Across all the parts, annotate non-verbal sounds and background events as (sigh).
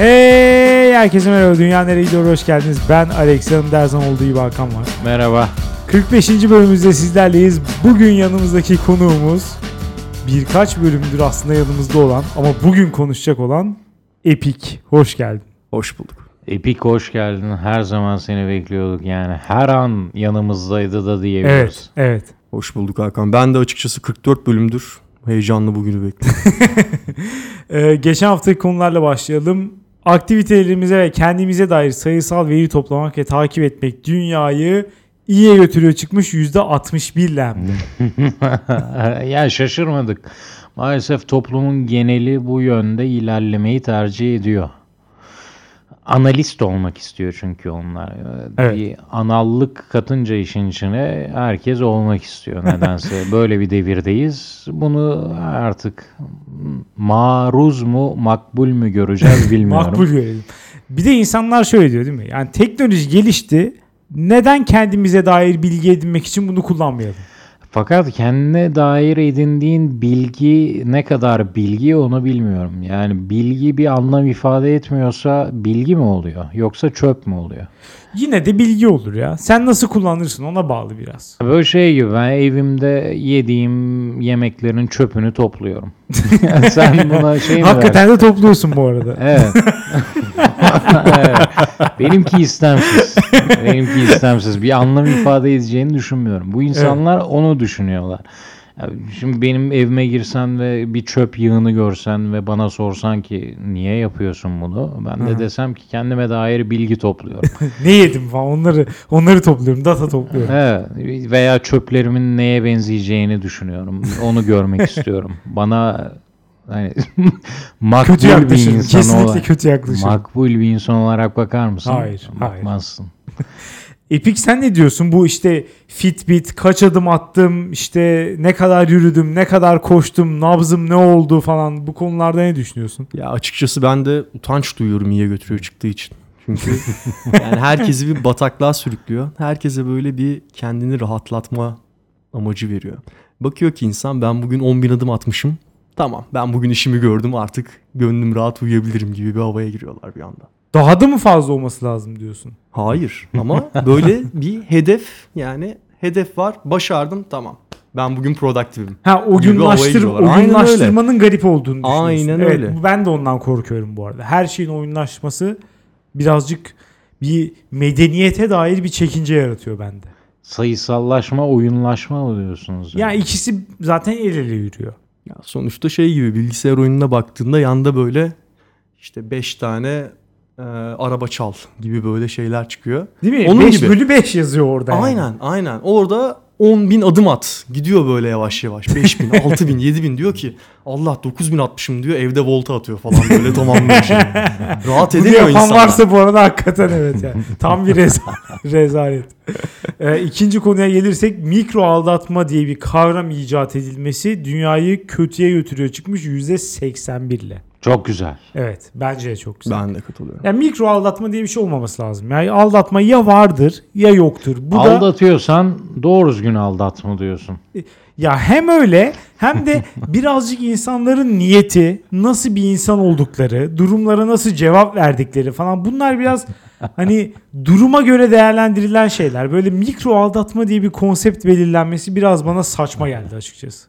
Hey herkese merhaba. Dünya nereye gidiyor? Hoş geldiniz. Ben Alex. Yanımda her zaman olduğu gibi Hakan var. Merhaba. 45. bölümümüzde sizlerleyiz. Bugün yanımızdaki konuğumuz birkaç bölümdür aslında yanımızda olan ama bugün konuşacak olan Epik. Hoş geldin. Hoş bulduk. Epik hoş geldin. Her zaman seni bekliyorduk yani. Her an yanımızdaydı da diyebiliriz. Evet, evet. Hoş bulduk Hakan. Ben de açıkçası 44 bölümdür heyecanlı bugünü bekliyorum. (laughs) Ee, geçen haftaki konularla başlayalım. Aktivitelerimize ve kendimize dair sayısal veri toplamak ve takip etmek dünyayı iyiye götürüyor çıkmış %61 ile hem de. ya şaşırmadık. Maalesef toplumun geneli bu yönde ilerlemeyi tercih ediyor. Analist olmak istiyor çünkü onlar. Evet. Bir anallık katınca işin içine herkes olmak istiyor nedense. (laughs) Böyle bir devirdeyiz. Bunu artık maruz mu makbul mü göreceğiz (laughs) bilmiyorum. Makbul görelim. Bir de insanlar şöyle diyor değil mi? Yani teknoloji gelişti. Neden kendimize dair bilgi edinmek için bunu kullanmayalım? Fakat kendine dair edindiğin bilgi ne kadar bilgi onu bilmiyorum. Yani bilgi bir anlam ifade etmiyorsa bilgi mi oluyor yoksa çöp mü oluyor? Yine de bilgi olur ya. Sen nasıl kullanırsın ona bağlı biraz. Böyle şey gibi ben evimde yediğim yemeklerin çöpünü topluyorum. (laughs) Sen buna şey mi Hakikaten de topluyorsun bu arada. Evet. (laughs) evet. Benimki istemsiz. Benimki istemsiz. Bir anlam ifade edeceğini düşünmüyorum. Bu insanlar onu düşünüyorlar. Şimdi benim evime girsen ve bir çöp yığını görsen ve bana sorsan ki niye yapıyorsun bunu? Ben de Hı. desem ki kendime dair bilgi topluyorum. (laughs) ne yedim falan onları onları topluyorum. Data topluyorum. evet. Veya çöplerimin neye benzeyeceğini düşünüyorum. Onu görmek (laughs) istiyorum. Bana hani (laughs) makbul kötü bir yaklaşım. insan Kesinlikle olarak kötü yaklaşım. Makbul bir insan olarak bakar mısın? Hayır, hayır. Bakmazsın. (laughs) Epik sen ne diyorsun? Bu işte Fitbit, kaç adım attım, işte ne kadar yürüdüm, ne kadar koştum, nabzım ne oldu falan bu konularda ne düşünüyorsun? ya açıkçası ben de utanç duyuyorum iyiye götürüyor çıktığı için. Çünkü (laughs) yani herkesi bir bataklığa sürüklüyor. Herkese böyle bir kendini rahatlatma amacı veriyor. Bakıyor ki insan ben bugün 10 bin adım atmışım. Tamam ben bugün işimi gördüm artık gönlüm rahat uyuyabilirim gibi bir havaya giriyorlar bir anda. Daha da mı fazla olması lazım diyorsun? Hayır ama (laughs) böyle bir hedef yani hedef var başardım tamam. Ben bugün produktifim. Ha o günlaştır, o Aynen günlaştırmanın garip olduğunu düşünüyorsun. Aynen evet, öyle. Ben de ondan korkuyorum bu arada. Her şeyin oyunlaşması birazcık bir medeniyete dair bir çekince yaratıyor bende. Sayısallaşma, oyunlaşma mı diyorsunuz? Ya ikisi zaten el ele yürüyor. Ya sonuçta şey gibi bilgisayar oyununa baktığında yanda böyle işte 5 tane e, araba çal gibi böyle şeyler çıkıyor. Değil mi? Onun 5 gibi. bölü 5 yazıyor orada. yani. Aynen aynen orada 10 bin adım at gidiyor böyle yavaş yavaş (laughs) 5 bin 6 bin 7 bin diyor ki Allah 9 bin atmışım diyor evde volta atıyor falan böyle tamamlıyor şimdi. (laughs) Rahat Bunu edemiyor yapan insanlar. varsa bu arada hakikaten evet yani. Tam bir reza- (laughs) rezalet. Ee, ikinci konuya gelirsek mikro aldatma diye bir kavram icat edilmesi dünyayı kötüye götürüyor çıkmış %81 ile. Çok güzel. Evet bence de çok güzel. Ben de katılıyorum. Yani mikro aldatma diye bir şey olmaması lazım. Yani aldatma ya vardır ya yoktur. Bu da Aldatıyorsan doğru düzgün aldatma diyorsun. ya hem öyle hem de (laughs) birazcık insanların niyeti, nasıl bir insan oldukları, durumlara nasıl cevap verdikleri falan bunlar biraz hani duruma göre değerlendirilen şeyler. Böyle mikro aldatma diye bir konsept belirlenmesi biraz bana saçma geldi açıkçası.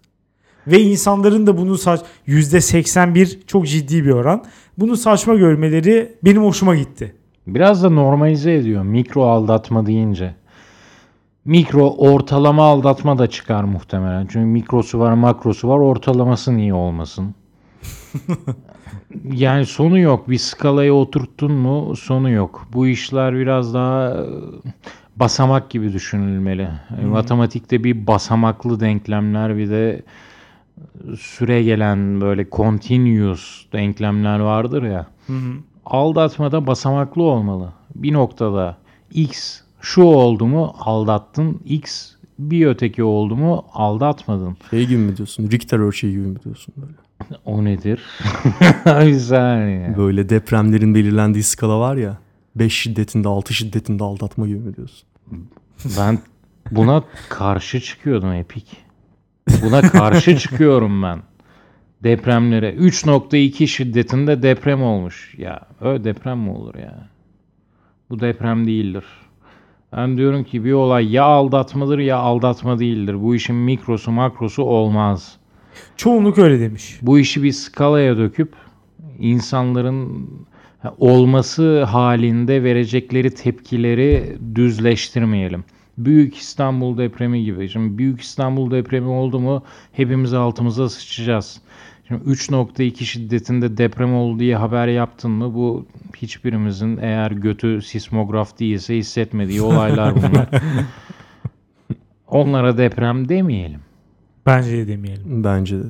Ve insanların da bunu saç %81 çok ciddi bir oran. Bunu saçma görmeleri benim hoşuma gitti. Biraz da normalize ediyor mikro aldatma deyince. Mikro ortalama aldatma da çıkar muhtemelen. Çünkü mikrosu var, makrosu var. Ortalaması niye olmasın? (laughs) yani sonu yok. Bir skalaya oturttun mu sonu yok. Bu işler biraz daha e, basamak gibi düşünülmeli. E, Matematikte bir basamaklı denklemler bir de süre gelen böyle continuous denklemler vardır ya. Aldatmada basamaklı olmalı. Bir noktada x şu oldu mu aldattın, x bir öteki oldu mu aldatmadın. Şey gibi mi diyorsun? Richter ölçeği gibi mi diyorsun böyle? O nedir? (laughs) bir saniye. Böyle depremlerin belirlendiği skala var ya. 5 şiddetinde 6 şiddetinde aldatma gibi mi diyorsun? Ben buna karşı çıkıyordum Epik. Buna karşı çıkıyorum ben. depremlere 3.2 şiddetinde deprem olmuş. Ya öyle deprem mi olur ya? Bu deprem değildir. Ben diyorum ki bir olay ya aldatmadır ya aldatma değildir. Bu işin mikrosu makrosu olmaz. Çoğunluk öyle demiş. Bu işi bir skalaya döküp insanların olması halinde verecekleri tepkileri düzleştirmeyelim. Büyük İstanbul depremi gibi. Şimdi Büyük İstanbul depremi oldu mu hepimiz altımıza sıçacağız. Şimdi 3.2 şiddetinde deprem oldu diye haber yaptın mı bu hiçbirimizin eğer götü sismograf değilse hissetmediği olaylar bunlar. (laughs) Onlara deprem demeyelim. Bence de demeyelim. Bence de.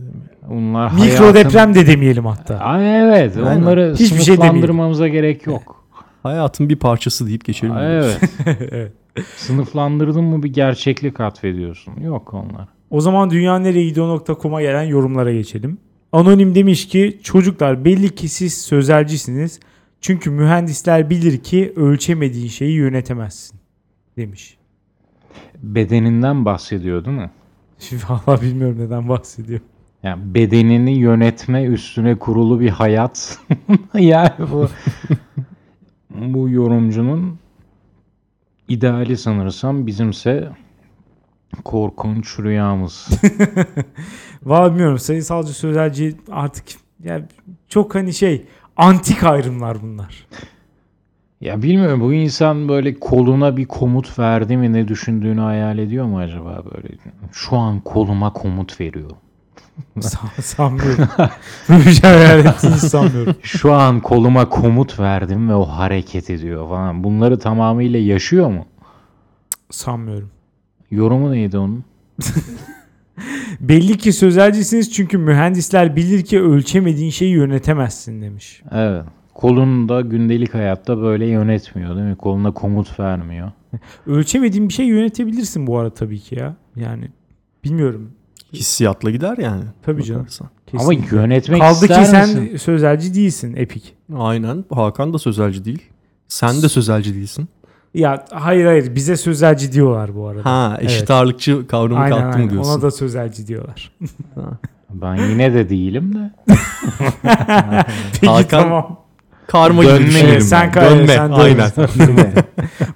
Bunlar Mikro hayatın- deprem de demeyelim hatta. Ay evet. Aynen. Onları Hiçbir şey sınıflandırmamıza gerek yok. Hayatın bir parçası deyip geçelim. Ay, evet. (laughs) (laughs) Sınıflandırdın mı bir gerçeklik atfediyorsun. Yok onlar. O zaman dünyanereyegidiyor.com'a gelen yorumlara geçelim. Anonim demiş ki çocuklar belli ki siz sözelcisiniz. Çünkü mühendisler bilir ki ölçemediğin şeyi yönetemezsin demiş. Bedeninden bahsediyor değil mi? (laughs) Şimdi valla bilmiyorum neden bahsediyor. Yani bedenini yönetme üstüne kurulu bir hayat. (laughs) yani bu bu yorumcunun ideali sanırsam bizimse korkunç rüyamız. (laughs) Valla bilmiyorum sayısalcı sözelci artık yani çok hani şey antik ayrımlar bunlar. Ya bilmiyorum bu insan böyle koluna bir komut verdi mi ne düşündüğünü hayal ediyor mu acaba böyle? Şu an koluma komut veriyor. (laughs) San- (laughs) sanmıyorum. (laughs) Böyle bir şey hayal ettiğini sanmıyorum. Şu an koluma komut verdim ve o hareket ediyor falan. Bunları tamamıyla yaşıyor mu? Sanmıyorum. Yorumu neydi onun? Belli ki sözelcisiniz çünkü mühendisler bilir ki ölçemediğin şeyi yönetemezsin demiş. Evet. Kolunu da gündelik hayatta böyle yönetmiyor değil mi? Koluna komut vermiyor. Ölçemediğin bir şey yönetebilirsin bu arada tabii ki ya. Yani bilmiyorum. Hissiyatla gider yani. Tabii canım. bakarsan. Ama yönetmek Kaldı ister ki sen misin? sözelci değilsin Epik. Aynen. Hakan da sözelci değil. Sen de sözelci değilsin. Ya hayır hayır bize sözelci diyorlar bu arada. Ha eşit Evet. ağırlıkçı kavramı aynen kalktı mı diyorsun? ona da sözelci diyorlar. Ben yine de değilim de. (laughs) Peki Hakan- tamam. Karma gibi Dönme. düşünelim. Evet, sen kay- Dönme. sen dönme. Aynen.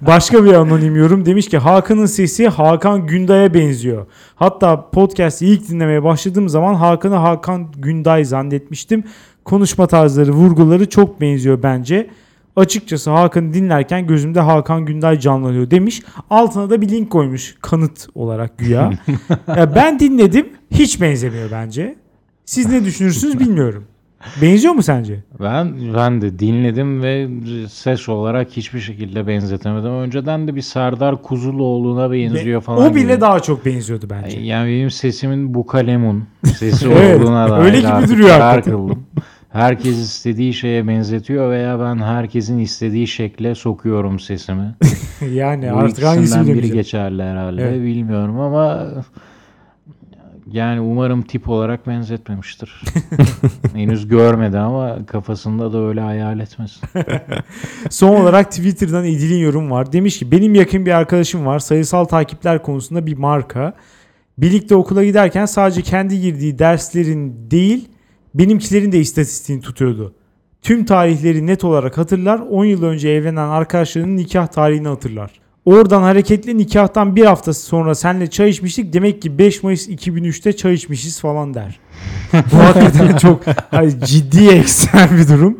(laughs) Başka bir anonim yorum demiş ki Hakan'ın sesi Hakan Günday'a benziyor. Hatta podcast'i ilk dinlemeye başladığım zaman Hakan'ı Hakan Günday zannetmiştim. Konuşma tarzları, vurguları çok benziyor bence. Açıkçası Hakan'ı dinlerken gözümde Hakan Günday canlanıyor demiş. Altına da bir link koymuş kanıt olarak güya. (laughs) ya ben dinledim hiç benzemiyor bence. Siz ne düşünürsünüz bilmiyorum. Benziyor mu sence? Ben ben de dinledim ve ses olarak hiçbir şekilde benzetemedim. Önceden de bir Serdar Kuzuloğlu'na benziyor falan. o bile gibi. daha çok benziyordu bence. Yani benim sesimin bu kalemun (laughs) sesi Evet, olduğuna dair öyle gibi duruyor karar kıldım. Herkes istediği şeye benzetiyor veya ben herkesin istediği şekle sokuyorum sesimi. (laughs) Yani Bu artık ikisinden biri geçerli herhalde Evet. bilmiyorum ama yani umarım tip olarak benzetmemiştir. (laughs) Henüz görmedi ama kafasında da öyle hayal etmesin. (laughs) Son olarak Twitter'dan İdil'in yorum var. Demiş ki benim yakın bir arkadaşım var. Sayısal takipler konusunda bir marka. Birlikte okula giderken sadece kendi girdiği derslerin değil benimkilerin de istatistiğini tutuyordu. Tüm tarihleri net olarak hatırlar. 10 yıl önce evlenen arkadaşlarının nikah tarihini hatırlar. Oradan hareketle nikahtan bir hafta sonra senle çay içmiştik. Demek ki 5 Mayıs 2003'te çay içmişiz falan der. (laughs) Bu hakikaten çok hayır, ciddi eksen bir durum.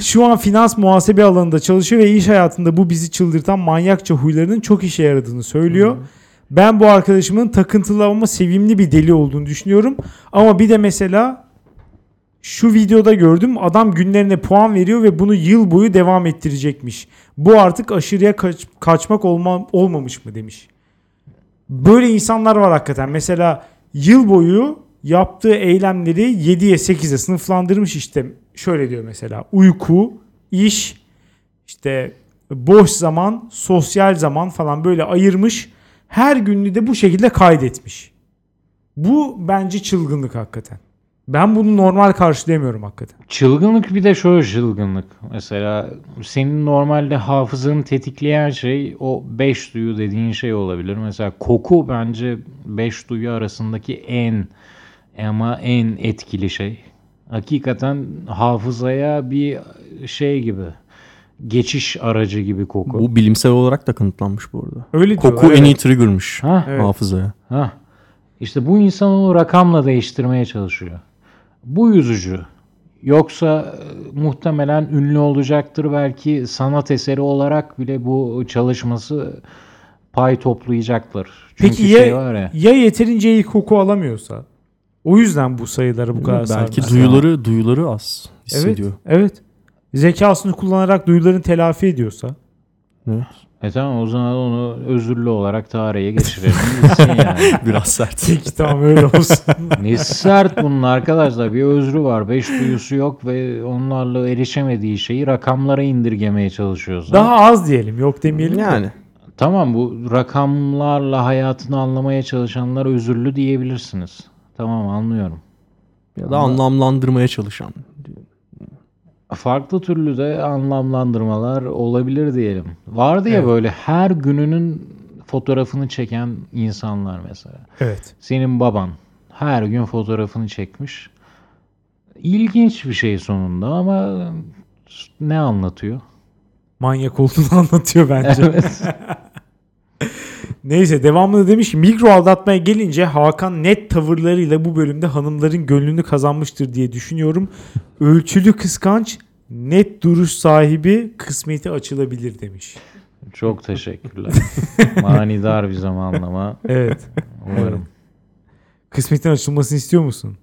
Şu an finans muhasebe alanında çalışıyor ve iş hayatında bu bizi çıldırtan manyakça huylarının çok işe yaradığını söylüyor. Ben bu arkadaşımın takıntılı ama sevimli bir deli olduğunu düşünüyorum. Ama bir de mesela şu videoda gördüm adam günlerine puan veriyor ve bunu yıl boyu devam ettirecekmiş. Bu artık aşırıya kaç- kaçmak olma, olmamış mı demiş. Böyle insanlar var hakikaten. Mesela yıl boyu yaptığı eylemleri 7'ye 8'e sınıflandırmış işte. Şöyle diyor mesela uyku, iş, işte boş zaman, sosyal zaman falan böyle ayırmış. Her gününü de bu şekilde kaydetmiş. Bu bence çılgınlık hakikaten. Ben bunu normal karşılayamıyorum hakikaten. Çılgınlık bir de şöyle çılgınlık. Mesela senin normalde hafızanı tetikleyen şey o beş duyu dediğin şey olabilir. Mesela koku bence beş duyu arasındaki en ama en etkili şey. Hakikaten hafızaya bir şey gibi. Geçiş aracı gibi koku. Bu bilimsel olarak da kanıtlanmış bu arada. Öyle Koku diyorlar, en iyi evet. trigger'mış Ha? Evet. hafızaya. Ha. İşte bu insan onu rakamla değiştirmeye çalışıyor. Bu yüzücü. Yoksa e, muhtemelen ünlü olacaktır. Belki sanat eseri olarak bile bu çalışması pay toplayacaktır. Çünkü Peki şey ya, var ya. ya yeterince iyi koku alamıyorsa? O yüzden bu sayıları bu kadar Belki duyuları duyuları az Evet, hissediyor. evet. Zekasını kullanarak duyularını telafi ediyorsa. Evet. E tamam o zaman onu özürlü olarak tarihe geçirelim. gitsin (laughs) yani. Biraz sert. Peki tamam öyle olsun. (laughs) Ne sert bunun arkadaşlar. Bir özrü var. Beş duyusu yok ve onlarla erişemediği şeyi rakamlara indirgemeye çalışıyorsa. Daha az diyelim yok demeyelim. de. yani Tamam bu rakamlarla hayatını anlamaya çalışanlar özürlü diyebilirsiniz. Tamam anlıyorum. ya da anlamlandırmaya çalışan. Farklı türlü de anlamlandırmalar olabilir diyelim. Vardı ya Evet. böyle her gününün fotoğrafını çeken insanlar mesela. Evet. Senin baban her gün fotoğrafını çekmiş. İlginç bir şey sonunda ama ne anlatıyor? Manyak olduğunu (laughs) anlatıyor bence. Evet. Neyse devamında demiş ki mikro aldatmaya gelince Hakan net tavırlarıyla bu bölümde hanımların gönlünü kazanmıştır diye düşünüyorum. Ölçülü kıskanç, net duruş sahibi kısmeti açılabilir demiş. Çok teşekkürler. (laughs) Manidar bir zamanlama. Evet. Umarım. Kısmetin açılmasını istiyor musun?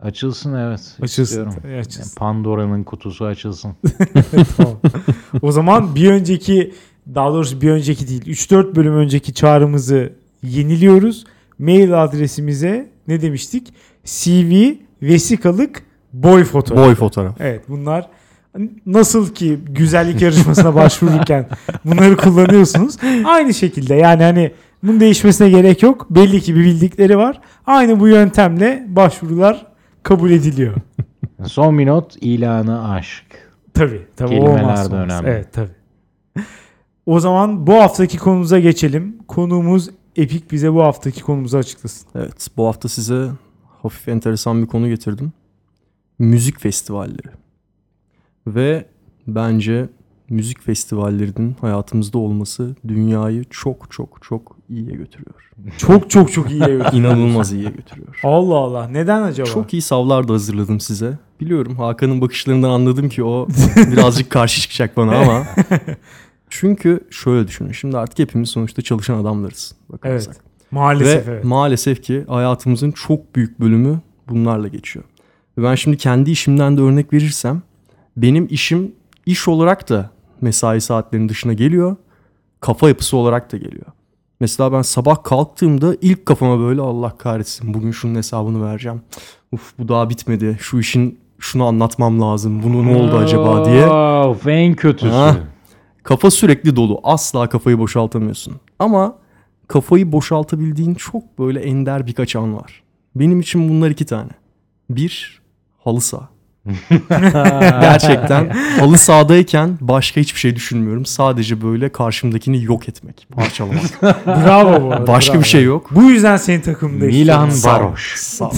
Açılsın evet. Açılsın. istiyorum. Açılsın. Pandora'nın kutusu açılsın. (laughs) tamam. O zaman bir önceki daha doğrusu bir önceki değil 3-4 bölüm önceki çağrımızı yeniliyoruz. Mail adresimize ne demiştik? CV, vesikalık, boy fotoğrafı. Boy fotoğraf. Evet bunlar nasıl ki güzellik yarışmasına (laughs) başvururken bunları kullanıyorsunuz. Aynı şekilde yani hani bunun değişmesine gerek yok. Belli ki bir bildikleri var. Aynı bu yöntemle başvurular kabul ediliyor. (laughs) Son bir not ilanı aşk. Tabii. tabii Kelimeler de önemli. Evet tabii. O zaman bu haftaki konumuza geçelim. Konuğumuz Epik bize bu haftaki konumuzu açıklasın. Evet bu hafta size hafif enteresan bir konu getirdim. Müzik festivalleri. Ve bence müzik festivallerinin hayatımızda olması dünyayı çok çok çok iyiye götürüyor. Çok çok çok iyi. evet. (laughs) İnanılmaz iyiye götürüyor. Allah Allah. Neden acaba? Çok iyi savlar da hazırladım size. Biliyorum Hakan'ın bakışlarından anladım ki o (laughs) birazcık karşı çıkacak bana ama. (laughs) Çünkü şöyle düşünün. Şimdi artık hepimiz sonuçta çalışan adamlarız. Bakarsak. Evet. Maalesef Ve evet. maalesef ki hayatımızın çok büyük bölümü bunlarla geçiyor. Ve ben şimdi kendi işimden de örnek verirsem benim işim iş olarak da mesai saatlerinin dışına geliyor. Kafa yapısı olarak da geliyor. Mesela ben sabah kalktığımda ilk kafama böyle Allah kahretsin bugün şunun hesabını vereceğim. Uf bu daha bitmedi. Şu işin şunu anlatmam lazım. Bunu ne oldu acaba diye. Of, en kötüsü. Ha. Kafa sürekli dolu. Asla kafayı boşaltamıyorsun. Ama kafayı boşaltabildiğin çok böyle ender birkaç an var. Benim için bunlar iki tane. Bir, halı saha. (laughs) Gerçekten (laughs) halı sahadayken başka hiçbir şey düşünmüyorum. Sadece böyle karşımdakini yok etmek, parçalamak. (laughs) Bravo bu arada. Başka bravo. bir şey yok. Bu yüzden senin takımda Milan istiyorum. Baroş. Sağ ol.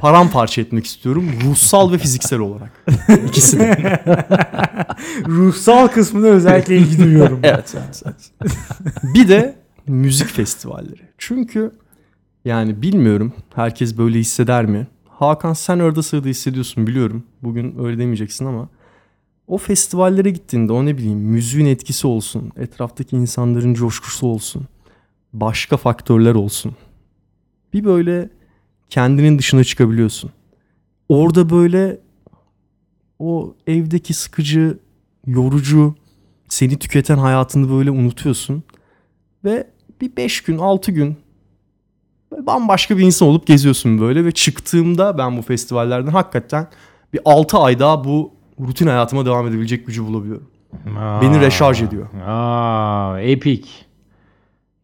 Paramparça etmek istiyorum. Ruhsal ve fiziksel olarak. İkisi de. Ruhsal kısmına özellikle ilgi duyuyorum. Evet, evet, evet. bir de müzik festivalleri. Çünkü yani bilmiyorum herkes böyle hisseder mi? Hakan sen orada sırada hissediyorsun biliyorum. Bugün öyle demeyeceksin ama o festivallere gittiğinde o ne bileyim müziğin etkisi olsun, etraftaki insanların coşkusu olsun, başka faktörler olsun. Bir böyle kendinin dışına çıkabiliyorsun. Orada böyle o evdeki sıkıcı, yorucu, seni tüketen hayatını böyle unutuyorsun. Ve bir 5 gün 6 gün böyle bambaşka bir insan olup geziyorsun böyle ve çıktığımda ben bu festivallerden hakikaten bir 6 ay daha bu rutin hayatıma devam edebilecek gücü bulabiliyorum. Beni Aa, reşarj ediyor. Aa, epik.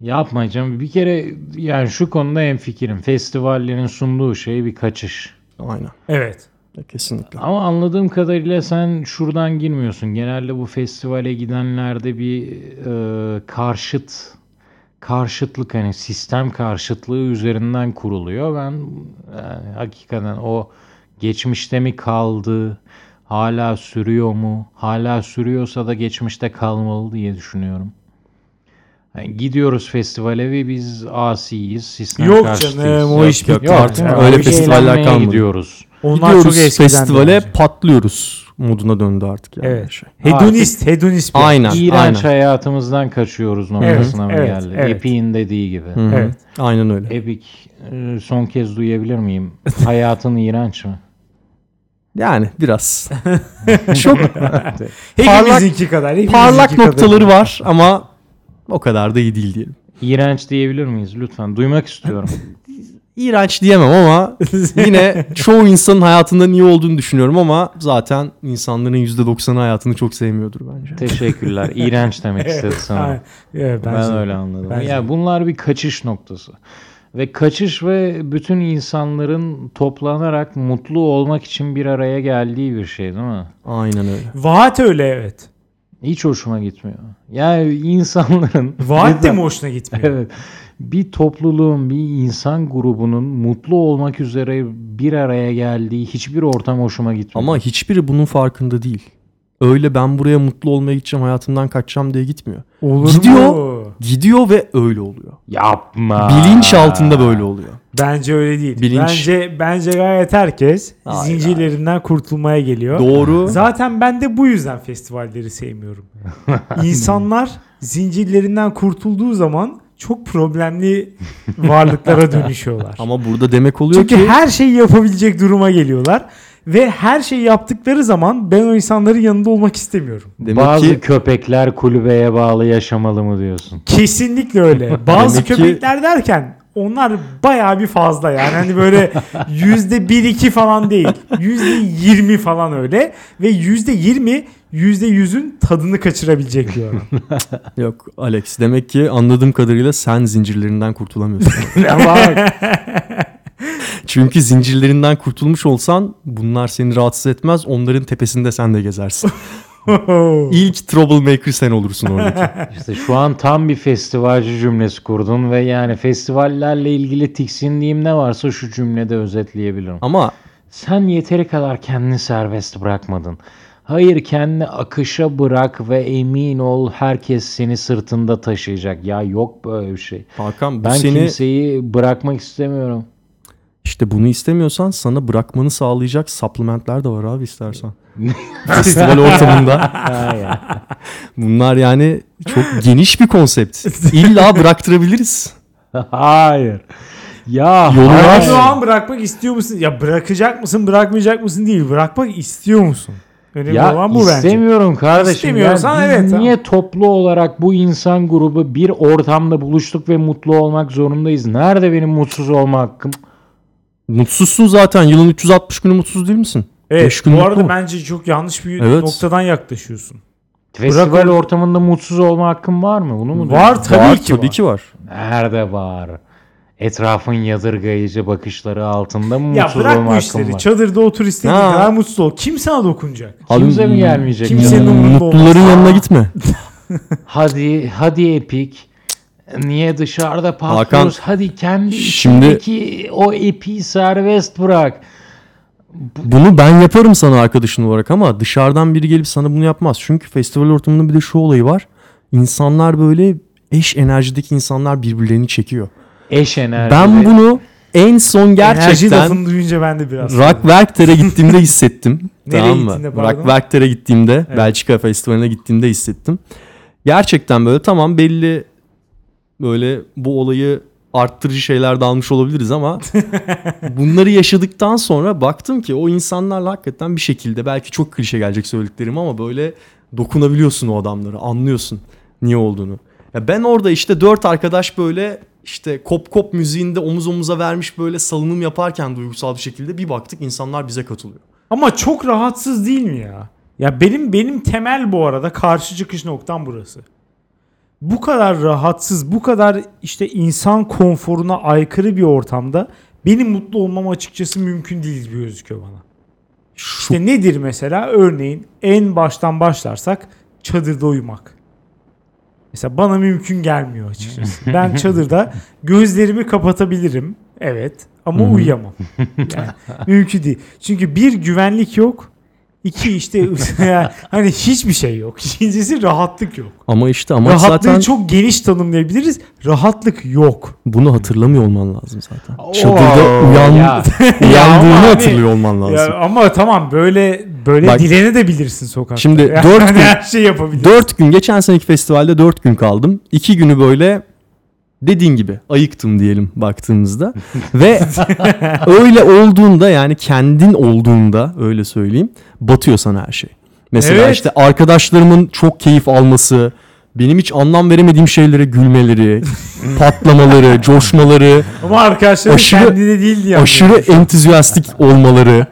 Yapma canım. Bir kere yani şu konuda en fikrim. Festivallerin sunduğu şey bir kaçış. Aynen. Evet. Kesinlikle. Ama anladığım kadarıyla sen şuradan girmiyorsun. Genelde bu festivale gidenlerde bir e, karşıt karşıtlık hani sistem karşıtlığı üzerinden kuruluyor. Ben yani hakikaten o Geçmişte mi kaldı? Hala sürüyor mu? Hala sürüyorsa da geçmişte kalmalı diye düşünüyorum. Yani gidiyoruz festivale ve biz asiyiz. Sistem Yok karşıtıyız. canım o iş bitti. artık öyle festivaller kalmadı. gidiyoruz. Onlar Gidiyoruz çok festivale bence. patlıyoruz moduna döndü artık yani. Evet. Şey. Hedonist, hedonist bir Aynen. İğrenç hayatımızdan kaçıyoruz noktasına mı evet, geldi? evet. Epic'in dediği gibi. Hı hı. Evet. Aynen öyle. Epic e, son kez duyabilir miyim? (laughs) Hayatın iğrenç mi? Yani biraz. (laughs) Çok (laughs) Hepimizinki kadar. parlak kadar. noktaları var ama o kadar da iyi değil diyelim. İğrenç diyebilir miyiz? Lütfen duymak istiyorum. İğrenç diyemem ama (laughs) yine çoğu insanın hayatından iyi olduğunu düşünüyorum ama zaten insanların %90'ı hayatını çok sevmiyordur bence. Teşekkürler. (laughs) İğrenç demek istedi Evet, sanırım. aynen. Evet, Ben de. öyle anladım. Bence ya de. bunlar bir kaçış noktası. Ve kaçış ve bütün insanların toplanarak mutlu olmak için bir araya geldiği bir şey değil mi? Aynen öyle. Vaat öyle evet. Hiç hoşuma gitmiyor. Yani insanların Vaat de mi hoşuna gitmiyor? (laughs) Evet. Bir topluluğun, bir insan grubunun mutlu olmak üzere bir araya geldiği hiçbir ortam hoşuma gitmiyor. Ama hiçbiri bunun farkında değil. Öyle ben buraya mutlu olmaya gideceğim hayatımdan kaçacağım diye gitmiyor. Olur Gidiyor. mu? Gidiyor ve öyle oluyor. yapma. Bilinç altında böyle oluyor. Bence öyle değil. Bilinç- Bence bence gayet herkes Hayır, zincirlerinden kurtulmaya geliyor. Doğru. Zaten ben de bu yüzden festivalleri sevmiyorum. (laughs) İnsanlar zincirlerinden kurtulduğu zaman çok problemli varlıklara (laughs) dönüşüyorlar. Ama burada demek oluyor Çünkü ki her şeyi yapabilecek duruma geliyorlar ve her şeyi yaptıkları zaman ben o insanların yanında olmak istemiyorum. demek Bazı ki köpekler kulübeye bağlı yaşamalı mı diyorsun? Kesinlikle öyle. (laughs) Bazı Demek ki- köpekler derken onlar bayağı bir fazla yani hani böyle (laughs) yüzde bir iki falan değil yüzde yirmi falan öyle ve yüzde yirmi yüzde yüzün tadını kaçırabilecek diyorum. (laughs) yok Alex demek ki anladığım kadarıyla sen zincirlerinden kurtulamıyorsun. (laughs) Bak, Çünkü zincirlerinden kurtulmuş olsan bunlar seni rahatsız etmez. Onların tepesinde sen de gezersin. (laughs) İlk troublemaker sen olursun oradaki. (laughs) İşte şu an tam bir festivalci cümlesi kurdun ve yani festivallerle ilgili tiksindiğim ne varsa şu cümlede özetleyebilirim. Ama Sen yeteri kadar kendini serbest bırakmadın. Hayır kendini akışa bırak ve emin ol herkes seni sırtında taşıyacak. Ya yok böyle bir şey. Hakan bu Ben seni kimseyi bırakmak istemiyorum. işte bunu istemiyorsan sana bırakmanı sağlayacak supplementler de var abi istersen. Festival ortamında. Ha (laughs) ya. Bunlar yani çok geniş bir konsept. İlla bıraktırabiliriz. Hayır. Ya Yolu hayır. var. şu an bırakmak istiyor musun? Ya bırakacak mısın bırakmayacak mısın değil bırakmak istiyor musun? Önemli Ya olan bu bence. istemiyorum kardeşim. İstemiyorsan ya evet, Niye toplu olarak bu insan grubu bir ortamda buluştuk ve mutlu olmak zorundayız? Nerede benim mutsuz olma hakkım? Mutsuzsun zaten. Yılın 360 günü mutsuz değil misin? Evet, bu arada mu? bence çok yanlış bir Evet. noktadan yaklaşıyorsun. Festival Bırak- ortamında mutsuz olma hakkım var mı? Bunu mu Var diyorsun? tabii var, ki tabii var. ki var. Nerede var? Etrafın yadırgayıcı bakışları altında mı Ya mutsuz bırak olma bu hakkım işleri. var? Çadırda otur istediğin kadar mutsuz ol. Kim sana dokunacak? Kimse Abi, mi gelmeyecek? kimsenin yanına? umurunda olmaz. Mutluların yanına gitme. (laughs) Hadi, hadi Epic. Niye dışarıda Hakan, patlıyoruz? Hadi kendi şimdi- içindeki o Epic'i serbest bırak. Bunu ben yaparım sana arkadaşın olarak ama dışarıdan biri gelip sana bunu yapmaz. Çünkü festival ortamında bir de şu olayı var. İnsanlar böyle eş enerjideki insanlar birbirlerini çekiyor. Eş enerji. Ben bunu en son Enerji gerçekten lafını duyunca ben de biraz. Rockwerkter'e gittiğimde hissettim. (laughs) Tamam mı? Rockwerkter'e gittiğimde, Evet. Belçika Festivali'ne gittiğimde hissettim. Gerçekten böyle tamam belli böyle bu olayı arttırıcı şeyler de almış olabiliriz ama (laughs) bunları yaşadıktan sonra baktım ki o insanlarla hakikaten bir şekilde belki çok klişe gelecek söylediklerim ama böyle dokunabiliyorsun o adamlara anlıyorsun niye olduğunu. Ya ben orada işte dört arkadaş böyle işte kop kop müziğinde omuz omuza vermiş böyle salınım yaparken duygusal bir şekilde bir baktık insanlar bize katılıyor. Ama çok rahatsız değil mi ya? Ya benim benim temel bu arada karşı çıkış noktam burası. Bu kadar rahatsız, bu kadar işte insan konforuna aykırı bir ortamda benim mutlu olmam açıkçası mümkün değil gibi gözüküyor bana. Şu İşte nedir mesela? Örneğin en baştan başlarsak çadırda uyumak. Mesela bana mümkün gelmiyor açıkçası. (laughs) Ben çadırda gözlerimi kapatabilirim. Evet ama uyuyamam. Yani mümkün değil. Çünkü bir güvenlik yok. İki işte (laughs) hani hiçbir şey yok. İkincisi rahatlık yok. Ama işte ama Rahatlığı zaten çok geniş tanımlayabiliriz. Rahatlık yok. bunu hatırlamıyor olman lazım zaten. Oo, Çadırda uyan, ya. (laughs) uyandığını ama hani- hatırlıyor olman lazım. Ya ama tamam böyle böyle Bak, dilene de bilirsin sokakta. şimdi Yani dört (laughs) hani gün- her şey yapabilirsin. Dört gün geçen seneki festivalde dört gün kaldım. İki günü böyle dediğin gibi ayıktım diyelim baktığımızda. (laughs) Ve öyle olduğunda yani kendin olduğunda öyle söyleyeyim batıyor sana her şey. Mesela Evet. işte arkadaşlarımın çok keyif alması, benim hiç anlam veremediğim şeylere gülmeleri, (laughs) patlamaları, coşmaları, Ama arkadaşlar Aşırı- kendine değildi yani. aşırı entüzyastik olmaları,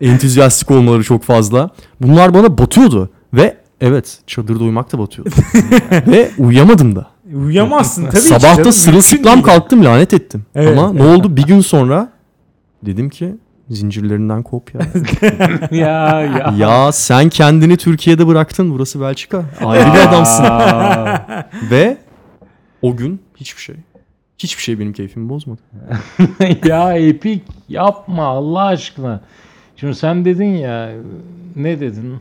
entüzyastik olmaları çok fazla. Bunlar bana batıyordu ve evet çadırda uyumak da batıyordu. (laughs) ve uyuyamadım da. Uyuyamazsın tabii ki Sabah canım, da mümkün sırılsıklam değil. kalktım lanet ettim. Evet, Ama ne oldu bir gün sonra dedim ki zincirlerinden kop ya. (laughs) ya ya. ya sen kendini Türkiye'de bıraktın burası Belçika. Ayrı bir adamsın. (laughs) Ve o gün hiçbir şey. Hiçbir şey benim keyfimi bozmadı. (laughs) ya epik yapma Allah aşkına. Şimdi sen dedin ya ne dedin?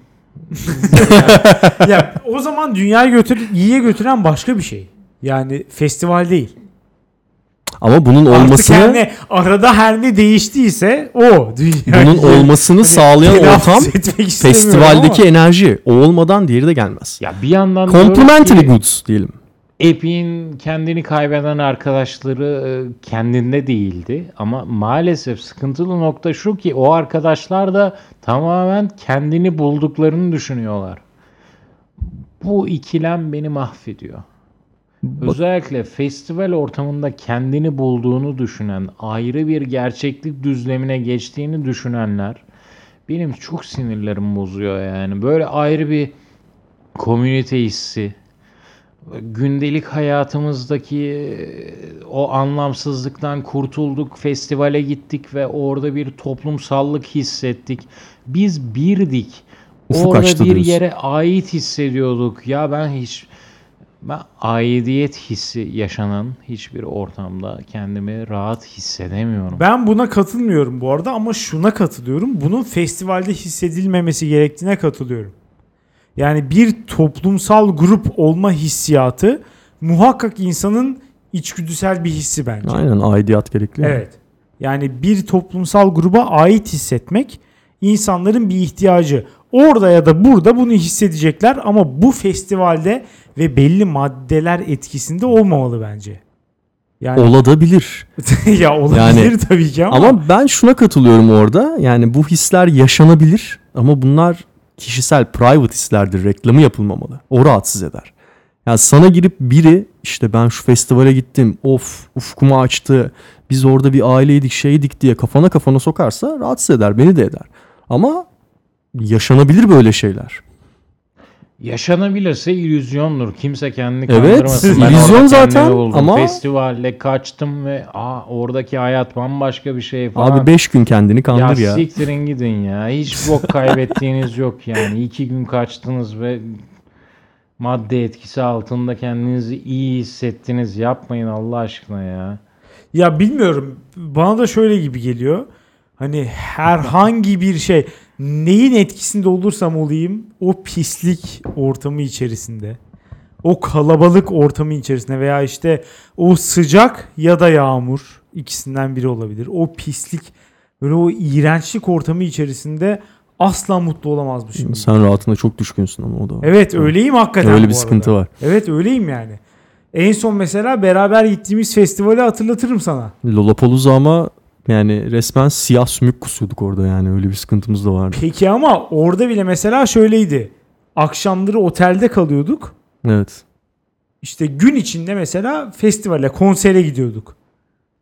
ya o zaman dünyayı götür iyiye götüren başka bir şey. Yani festival değil. Ama bunun Artık olmasını her ne arada her ne değiştiyse o dünya. bunun olmasını sağlayan ortam festivaldeki ama. enerji. O olmadan diğeri de gelmez. Ya bir yandan Complementary ki, goods diyelim. Epic'in kendini kaybeden arkadaşları e, kendinde değildi. Ama maalesef sıkıntılı nokta şu ki o arkadaşlar da tamamen kendini bulduklarını düşünüyorlar. Bu ikilem beni mahvediyor. Özellikle festival ortamında kendini bulduğunu düşünen, ayrı bir gerçeklik düzlemine geçtiğini düşünenler benim çok sinirlerim bozuyor yani. Böyle ayrı bir komünite hissi, gündelik hayatımızdaki e, o anlamsızlıktan kurtulduk, festivale gittik ve orada bir toplumsallık hissettik. Biz birdik. Ufuk orada bir diyorsun. yere ait hissediyorduk. Ya ben hiç ben aidiyet hissi yaşanan hiçbir ortamda kendimi rahat hissedemiyorum. Ben buna katılmıyorum bu arada ama şuna katılıyorum. Bunun festivalde hissedilmemesi gerektiğine katılıyorum. Yani bir toplumsal grup olma hissiyatı muhakkak insanın içgüdüsel bir hissi bence. Aynen aidiyat gerekli. Evet. Yani bir toplumsal gruba ait hissetmek insanların bir ihtiyacı. Orada ya da burada bunu hissedecekler ama bu festivalde ve belli maddeler etkisinde olmamalı bence. Yani Olabilir. (laughs) ya olabilir Yani- tabii ki ama, Ama ben şuna katılıyorum orada. Yani bu hisler yaşanabilir ama bunlar kişisel, private hislerdir. Reklamı yapılmamalı. O rahatsız eder. Yani sana girip biri işte ben şu festivale gittim. Of ufkumu açtı. Biz orada bir aileydik şeydik diye kafana kafana sokarsa rahatsız eder. Beni de eder. Ama yaşanabilir böyle şeyler. Yaşanabilirse illüzyondur. Kimse kendini Evet, kandırmasın. Ben illüzyon orada zaten kendimi buldum. ama- Festivalle kaçtım ve aa, oradaki hayat bambaşka bir şey falan. Abi 5 gün kendini kandır ya, ya. siktirin gidin ya. Hiç bok kaybettiğiniz yok yani. İki gün kaçtınız ve madde etkisi altında kendinizi iyi hissettiniz. Yapmayın Allah aşkına ya. ya bilmiyorum bana da şöyle gibi geliyor. Hani herhangi bir şey neyin etkisinde olursam olayım o pislik ortamı içerisinde o kalabalık ortamı içerisinde veya işte o sıcak ya da yağmur ikisinden biri olabilir. O pislik böyle o iğrençlik ortamı içerisinde asla mutlu olamazmışım. Sen rahatına çok düşkünsün ama o da. Evet öyleyim hakikaten Öyle bu bir sıkıntı var. Evet öyleyim yani. En son mesela beraber gittiğimiz festivali hatırlatırım sana. Lollapalooza ama yani resmen siyah sümük kusuyorduk orada yani öyle bir sıkıntımız da vardı. Peki ama orada bile mesela şöyleydi. Akşamları otelde kalıyorduk. Evet. İşte gün içinde mesela festivale, konsere gidiyorduk.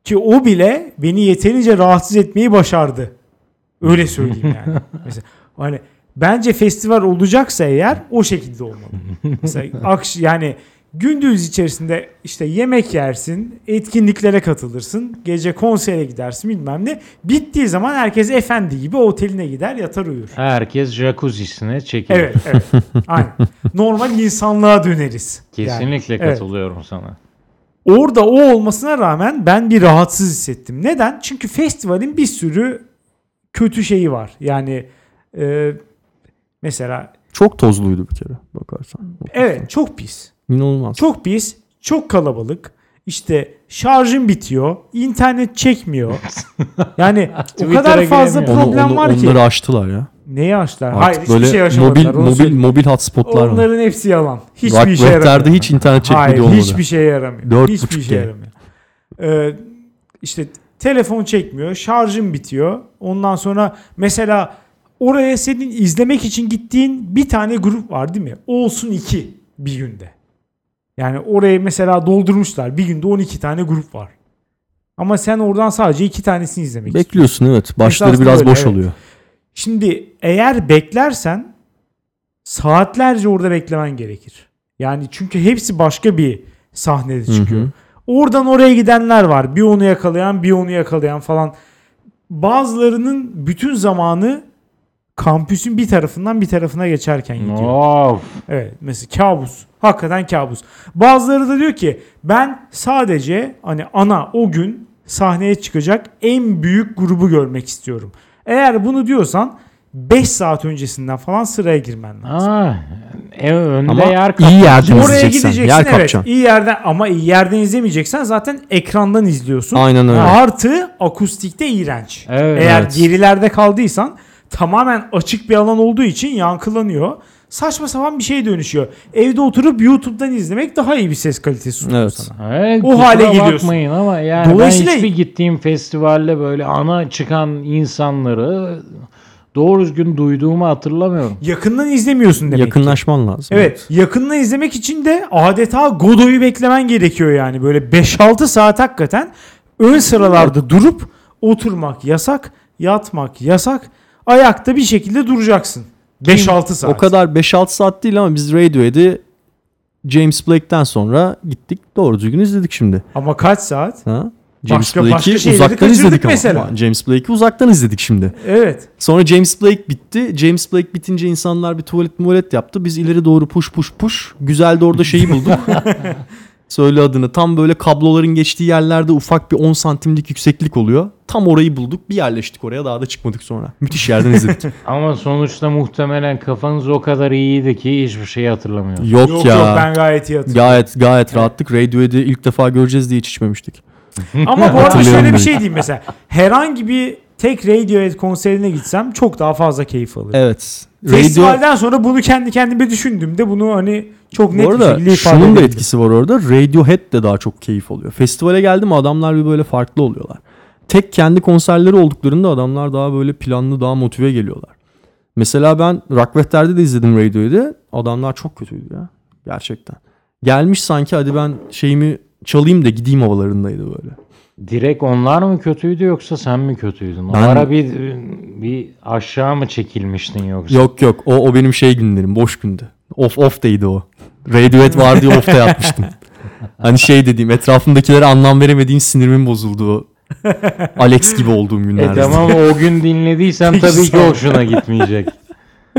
Ki o bile beni yeterince rahatsız etmeyi başardı. Öyle söyleyeyim yani. (laughs) mesela hani bence festival olacaksa eğer o şekilde olmalı. Mesela akş yani gündüz içerisinde işte yemek yersin, etkinliklere katılırsın, gece konsere gidersin bilmem ne. Bittiği zaman herkes efendi gibi oteline gider yatar uyur. Herkes jacuzzi'sine çekilir. Evet, evet. (laughs) Aynen. Normal insanlığa döneriz. Yani. Kesinlikle evet. katılıyorum sana. Orada o olmasına rağmen ben bir rahatsız hissettim. Neden? Çünkü festivalin bir sürü kötü şeyi var. Yani e, mesela Çok tozluydu bir kere bakarsan. evet çok pis. İnanılmaz. Çok pis, çok kalabalık. İşte şarjın bitiyor, internet çekmiyor. (laughs) Yani o Twitter'a kadar fazla giremiyor. Onu- problem onu- var ki. Onları aştılar ya. Neyi açtılar? Artık Hayır hiçbir böyle şey yaşamadılar. mobil onu mobil söyleyeyim. mobil hotspotlar var. Onların hepsi yalan. Hiçbir Rock- işe yaramıyor. Hiç internet çekmedi Hayır olmadı. hiçbir şey yaramıyor. Dört hiçbir buçuk şey G. yaramıyor. Ee, işte telefon çekmiyor, şarjın bitiyor. Ondan sonra mesela oraya senin izlemek için gittiğin bir tane grup var değil mi? Olsun iki bir günde. Yani orayı mesela doldurmuşlar. Bir günde 12 tane grup var. Ama sen oradan sadece iki tanesini izlemek istiyorsun. Bekliyorsun evet. Başları Esasında biraz öyle, boş evet. oluyor. Şimdi eğer beklersen saatlerce orada beklemen gerekir. Yani çünkü hepsi başka bir sahnede çıkıyor. hı. Oradan oraya gidenler var. Bir onu yakalayan, bir onu yakalayan falan. Bazılarının bütün zamanı kampüsün bir tarafından bir tarafına geçerken gidiyor. Of. Evet mesela kabus. Hakikaten kabus. Bazıları da diyor ki ben sadece hani ana o gün sahneye çıkacak en büyük grubu görmek istiyorum. Eğer bunu diyorsan 5 saat öncesinden falan sıraya girmen lazım. Aa, ev önde Ama yer iyi yerden Oraya izleyeceksen. gideceksin Yer evet. kapacaksın. iyi yerden ama iyi yerden izlemeyeceksen zaten ekrandan izliyorsun. Aynen öyle. Artı akustikte iğrenç. Evet. Eğer Evet. gerilerde kaldıysan tamamen açık bir alan olduğu için yankılanıyor. Saçma sapan bir şeye dönüşüyor. Evde oturup YouTube'dan izlemek daha iyi bir ses kalitesi sunuyor Evet. sana. Evet, O hale geliyorsun. bakmayın ama yani Dolayısıyla- ben hiçbir gittiğim festivalde böyle ana çıkan insanları doğru düzgün duyduğumu hatırlamıyorum. Yakından izlemiyorsun demek ki. Yakınlaşman lazım. Evet. Yakından izlemek için de adeta Godoy'u beklemen gerekiyor yani. Böyle 5-6 saat hakikaten ön sıralarda durup oturmak yasak, yatmak yasak. Ayakta bir şekilde duracaksın. 5-6 saat. O kadar 5-6 saat değil ama biz Radiohead'i James Blake'ten sonra gittik doğru düzgün izledik şimdi. Ama kaç saat? Ha? James Blake'i uzaktan izledik ama. mesela. James Blake'i uzaktan izledik şimdi. Evet. Sonra James Blake bitti. James Blake bitince insanlar bir tuvalet muvalet yaptı. Biz ileri doğru push push push. Güzel de orada şeyi bulduk. (laughs) Söyle adını. Tam böyle kabloların geçtiği yerlerde ufak bir 10 santimlik yükseklik oluyor. Tam orayı bulduk. Bir yerleştik oraya. Daha da çıkmadık sonra. Müthiş yerden izledik. (laughs) Ama sonuçta muhtemelen kafanız o kadar iyiydi ki hiçbir şeyi hatırlamıyorum. yok, Yok ya. yok ben gayet iyi hatırlıyorum. Gayet gayet rahattık. Radiohead'i ilk defa göreceğiz diye hiç içmemiştik. (laughs) Ama bu arada şöyle bir şey diyeyim mesela. Herhangi bir tek Radiohead konserine gitsem çok daha fazla keyif alırım. Evet. Radio, Festivalden sonra bunu kendi kendime düşündüğümde bunu hani çok net bu bir arada şekilde ifade şunun da etkisi var orada. Radiohead de daha çok keyif oluyor. Festivale geldi mi adamlar bir böyle farklı oluyorlar. Tek kendi konserleri olduklarında adamlar daha böyle planlı, daha motive geliyorlar. Mesela ben Rockwester'de de izledim Radiohead'i. Adamlar çok kötüydü ya. Gerçekten. Gelmiş sanki hadi ben şeyimi çalayım da gideyim havalarındaydı böyle. Direkt onlar mı kötüydü yoksa sen mi kötüydün? Ben- ara bir, bir aşağı mı çekilmiştin yoksa? Yok yok o, o benim şey günlerim boş gündü. Off off day'di o. Radiohead var diye off'ta yatmıştım. Hani şey dediğim etrafımdakilere anlam veremediğim sinirimin bozulduğu Alex gibi olduğum E günlerde. tamam o gün dinlediysen (laughs) tabii ki hoşuna gitmeyecek.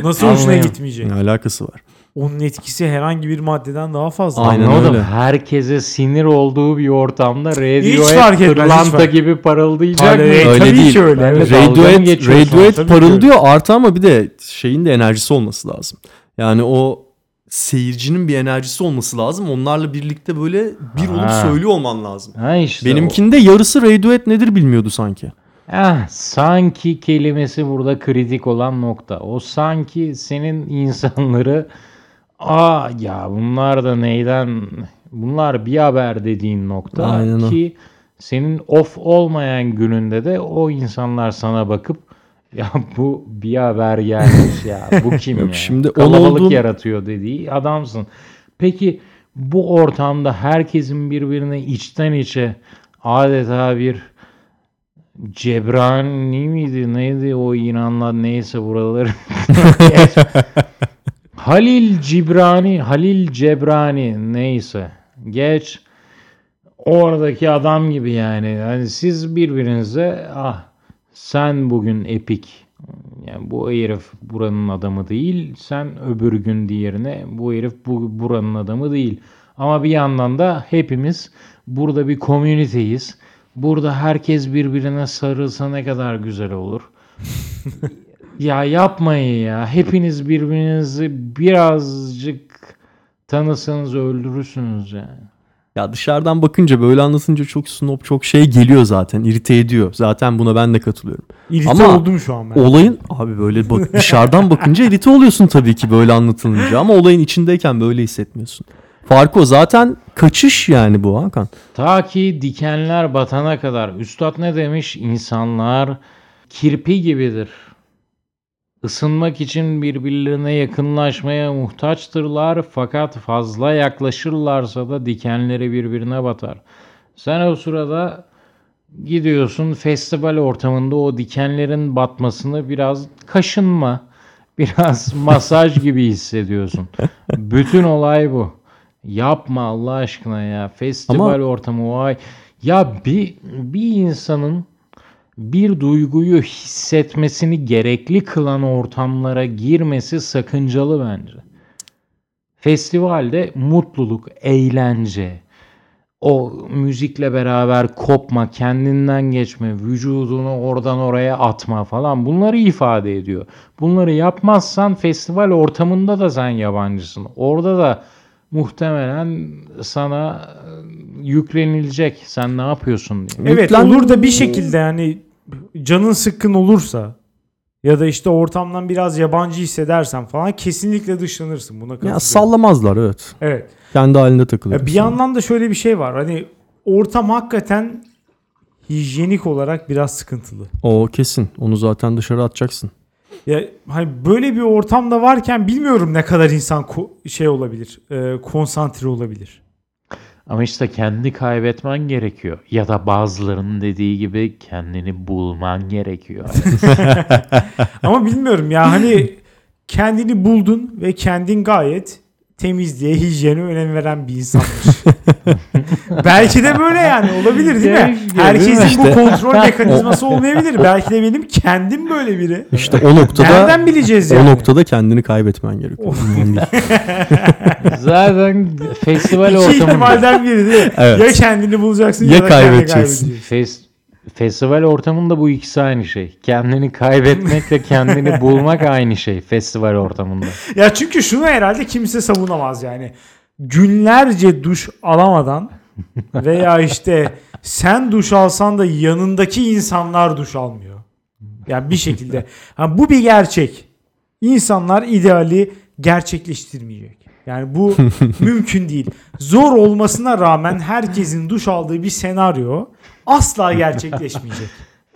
Nasıl hoşuna gitmeyecek? Ne alakası var? Onun etkisi herhangi bir maddeden daha fazla. Aynen Anladım. öyle. Herkese sinir olduğu bir ortamda Radiohead pırlanta gibi parıldayacak Öyle, mı? Öyle tabii değil. ki öyle. Evet, Radiohead? Radiohead parıldıyor artı ama bir de şeyin de enerjisi olması lazım. Yani o seyircinin bir enerjisi olması lazım. Onlarla birlikte böyle bir olup Ha. söylüyor olman lazım. Ha işte Benimkinde yarısı Radiohead nedir bilmiyordu sanki. o. Ah, sanki kelimesi burada kritik olan nokta. O sanki senin insanları aa ya bunlar da neyden bunlar bir haber dediğin nokta Aynen o. ki senin off olmayan gününde de o insanlar sana bakıp ya bu bir haber gelmiş ya. Bu (laughs) kim ya? şimdi kalabalık olduğun- yaratıyor dediği adamsın. Peki bu ortamda herkesin birbirine içten içe adeta bir Cebrani miydi neydi o inanlar neyse buraları. (laughs) Halil Cibrani Halil Cebrani neyse. Geç. Oradaki adam gibi yani. Hani siz birbirinize ah sen bugün epik yani bu herif buranın adamı değil sen öbür gün diğerine bu herif bu buranın adamı değil Ama bir yandan da hepimiz burada bir komüniteyiz. Burada herkes birbirine sarılsa ne kadar güzel olur. (laughs) ya yapmayın ya. Hepiniz birbirinizi birazcık tanısanız öldürürsünüz yani. Ya dışarıdan bakınca böyle anlatınca çok snob çok şey geliyor zaten. irite ediyor. Zaten buna ben de katılıyorum. İrite Ama oldum şu an ben. Olayın abi böyle bak, dışarıdan bakınca irite oluyorsun tabii ki böyle anlatılınca ama olayın içindeyken böyle hissetmiyorsun. Fark o zaten kaçış yani bu Hakan. Ta ki dikenler batana kadar. Üstad ne demiş? İnsanlar kirpi gibidir. Isınmak için birbirlerine yakınlaşmaya muhtaçtırlar fakat fazla yaklaşırlarsa da dikenleri birbirine batar. Sen o sırada gidiyorsun festival ortamında o dikenlerin batmasını biraz kaşınma, biraz (laughs) masaj gibi hissediyorsun. Bütün olay bu. Yapma Allah aşkına ya. Festival Ama- ortamı vay. Ya bir bir insanın bir duyguyu hissetmesini gerekli kılan ortamlara girmesi sakıncalı bence. Festivalde mutluluk, eğlence, o müzikle beraber kopma, kendinden geçme, vücudunu oradan oraya atma falan bunları ifade ediyor. Bunları yapmazsan festival ortamında da sen yabancısın. Orada da muhtemelen sana e, yüklenilecek. Sen ne yapıyorsun diye. Evet Yüklen- olur da bir şekilde yani canın sıkkın olursa ya da işte ortamdan biraz yabancı hissedersen falan kesinlikle dışlanırsın buna Ya sallamazlar evet. Evet. Kendi halinde takılıyor. Ya bir yandan da şöyle bir şey var. Hani ortam hakikaten hijyenik olarak biraz sıkıntılı. O kesin. Onu zaten dışarı atacaksın. Ya hani böyle bir ortamda varken bilmiyorum ne kadar insan ko- şey olabilir, e, konsantre olabilir. Ama işte kendi kaybetmen gerekiyor. Ya da bazılarının dediği gibi kendini bulman gerekiyor. (laughs) (laughs) Ama bilmiyorum ya hani kendini buldun ve kendin gayet temizliğe, hijyene önem veren bir insanmış. (laughs) (laughs) Belki de böyle yani olabilir değil mi? Herkesin değil mi? bu kontrol mekanizması olmayabilir. Belki de benim kendim böyle biri. İşte o noktada Nereden bileceğiz o yani? noktada kendini kaybetmen gerekiyor. (laughs) Zaten festival İki ortamında ihtimalden biri değil mi? Evet. Ya kendini bulacaksın ya, Ya da kaybedeceksin. fes- festival ortamında bu ikisi aynı şey. Kendini kaybetmekle kendini (laughs) bulmak aynı şey festival ortamında. Ya çünkü şunu herhalde kimse savunamaz yani. Günlerce duş alamadan (laughs) veya işte sen duş alsan da yanındaki insanlar duş almıyor. Yani bir şekilde. Ha, bu bir gerçek. İnsanlar ideali gerçekleştirmeyecek. Yani bu (laughs) mümkün değil. Zor olmasına rağmen herkesin duş aldığı bir senaryo asla gerçekleşmeyecek.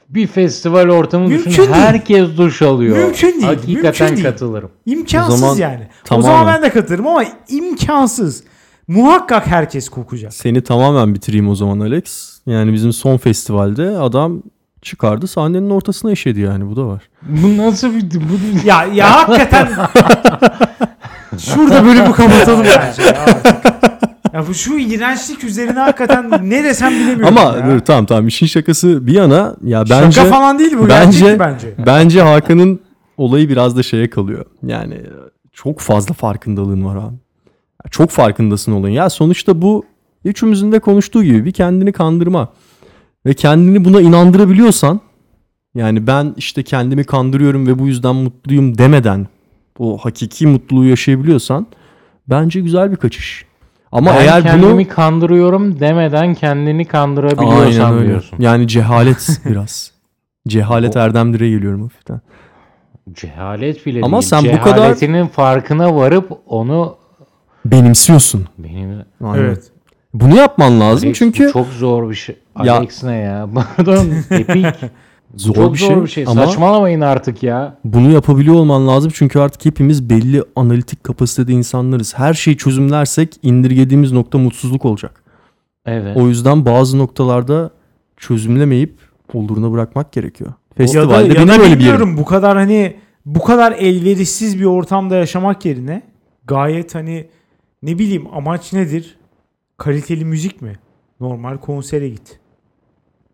Bir festival ortamı Mümkün düşün. değil. Herkes duş alıyor. Mümkün değil, Hakikaten mümkün değil. katılırım. İmkansız O zaman yani. O tamamen. zaman ben de katılırım ama imkansız. Muhakkak herkes kokacak. Seni tamamen bitireyim o zaman Alex. Yani bizim son festivalde adam çıkardı sahnenin ortasına eşedi yani bu da var. Bu nasıl bir... Bu... Ya ya hakikaten şurada bölümü kapatalım bence ya artık. Ya bu şu iğrençlik üzerine hakikaten ne desem bilemiyorum Ama ya. dur, tamam tamam işin şakası bir yana ya bence Şaka falan değil bu bence bence. bence Hakan'ın olayı biraz da şeye kalıyor. Yani çok fazla farkındalığın var abi. Çok farkındasın olayın. Ya sonuçta bu üçümüzün de konuştuğu gibi bir kendini kandırma. Ve kendini buna inandırabiliyorsan yani ben işte kendimi kandırıyorum ve bu yüzden mutluyum demeden o hakiki mutluluğu yaşayabiliyorsan bence güzel bir kaçış. Ama ben eğer kendimi bunu kandırıyorum demeden kendini kandırabiliyorsan Aynen diyorsun. Yani cehalet (laughs) biraz. Cehalet Erdemdir'e geliyorum hafiften. Cehalet bile Ama değil. sen bu kadar- Cehaletinin farkına varıp onu Benimsiyorsun. benim Aynen. Evet. Bunu yapman lazım Alex, çünkü bu çok zor bir şey. Ya- Alex ne ya? (laughs) Pardon. Epik. zor, çok bir, zor şey, bir şey. ama Saçmalamayın artık ya. bunu yapabiliyor olman lazım çünkü artık hepimiz belli analitik kapasitede insanlarız. Her şeyi çözümlersek indirgediğimiz nokta mutsuzluk olacak. Evet. O yüzden bazı noktalarda çözümlemeyip oluruna bırakmak gerekiyor. Ya da, Festivalde ya benim da öyle bir yerim. bilmiyorum bu kadar hani bu kadar elverişsiz bir ortamda yaşamak yerine gayet hani ne bileyim amaç nedir? Kaliteli müzik mi? Normal konsere git.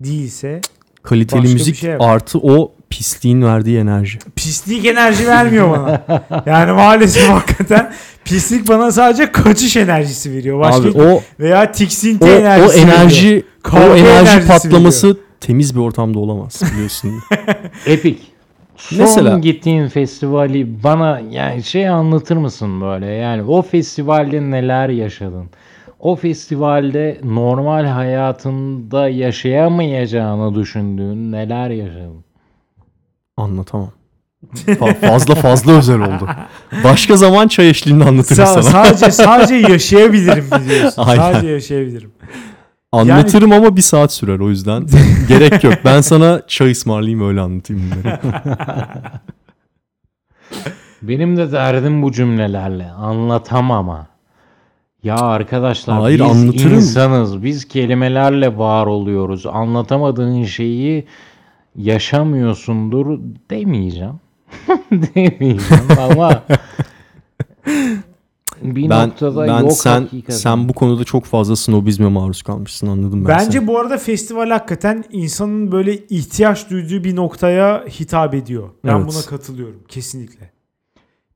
Değilse Kaliteli Başka bir müzik şey yap. artı o pisliğin verdiği enerji. Pislik enerji vermiyor bana. (laughs) Yani maalesef hakikaten pislik bana sadece kaçış enerjisi veriyor. Başka Abi o veya tiksinti o, o enerjisi veriyor. enerji o Kavga enerji patlaması temiz bir ortamda olamaz biliyorsun. (laughs) Epik. Son Mesela- gittiğin festivali bana yani şey anlatır mısın böyle? Yani o festivalde neler yaşadın? O festivalde normal hayatında yaşayamayacağını düşündüğün neler yaşadın? Anlatamam. Fa- fazla fazla özel oldu. Başka zaman çay eşliğinde anlatırım Sa- sana. sadece sadece (laughs) yaşayabilirim biliyorsun. Aynen. Sadece yaşayabilirim. Anlatırım ama bir saat sürer o yüzden. (laughs) Gerek yok. Ben sana çay ısmarlayayım öyle anlatayım bunları. (laughs) Benim de derdim bu cümlelerle. Anlatamam ha. Ya arkadaşlar Hayır, biz anlatırım. insanız. Biz kelimelerle var oluyoruz. Anlatamadığın şeyi yaşamıyorsundur demeyeceğim. (laughs) demeyeceğim ama bir Ben noktada ben yok sen hakikaten. sen bu konuda çok fazla snobizme maruz kalmışsın anladım ben Bence seni. bu arada festival hakikaten insanın böyle ihtiyaç duyduğu bir noktaya hitap ediyor. Ben Evet. buna katılıyorum kesinlikle.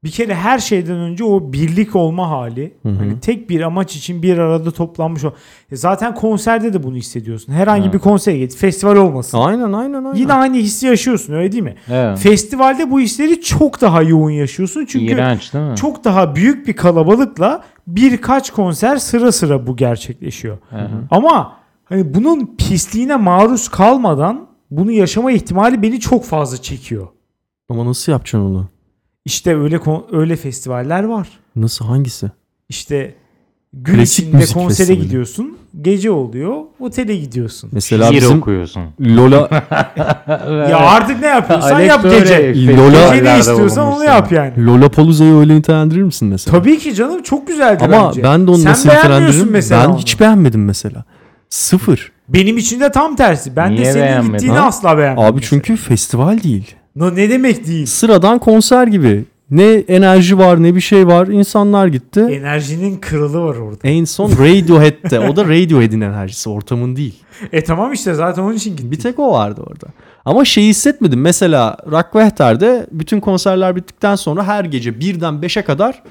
Bir kere her şeyden önce o birlik olma hali, Hı hı. hani tek bir amaç için bir arada toplanmış o. E Zaten konserde de bunu hissediyorsun. Herhangi Evet. bir konsere git, festival olmasın. Aynen aynen aynen. Yine aynı hissi yaşıyorsun öyle değil mi? Evet. Festivalde bu hisleri çok daha yoğun yaşıyorsun. Çünkü İğrenç değil mi? çok daha büyük bir kalabalıkla birkaç konser sıra sıra bu gerçekleşiyor. Hı hı. Ama hani bunun pisliğine maruz kalmadan bunu yaşama ihtimali beni çok fazla çekiyor. Ama nasıl yapacaksın onu? İşte öyle öyle festivaller var. Nasıl hangisi? İşte gün Klasik içinde konsere festivali. gidiyorsun, gece oluyor, otele gidiyorsun. Mesela Şiir bizim okuyorsun. Lola (laughs) Ya artık ne yapıyorsan yap de gece. Lola- Gece ne istiyorsan onu yap yani. Lollapalooza'yı öyle nitelendirir misin mesela? Tabii ki canım çok güzeldi Ama bence. ben de onu Sen nasıl beğenmiyorsun nitelendiririm? mesela Ben onu. hiç beğenmedim mesela. Sıfır. Benim için de tam tersi. Ben de Niye senin beğenmedin? gittiğini Ha? asla beğenmedim. Abi mesela. çünkü festival değil. No, ne demek değil? Sıradan konser gibi. Ne enerji var ne bir şey var. İnsanlar gitti. Enerjinin kralı var orada. En son Radiohead'de. O da Radiohead'in enerjisi. Ortamın değil. E tamam işte zaten onun için gittim. Bir tek o vardı orada. Ama şey hissetmedim. Mesela Rockwester'de bütün konserler bittikten sonra her gece birden 5'e kadar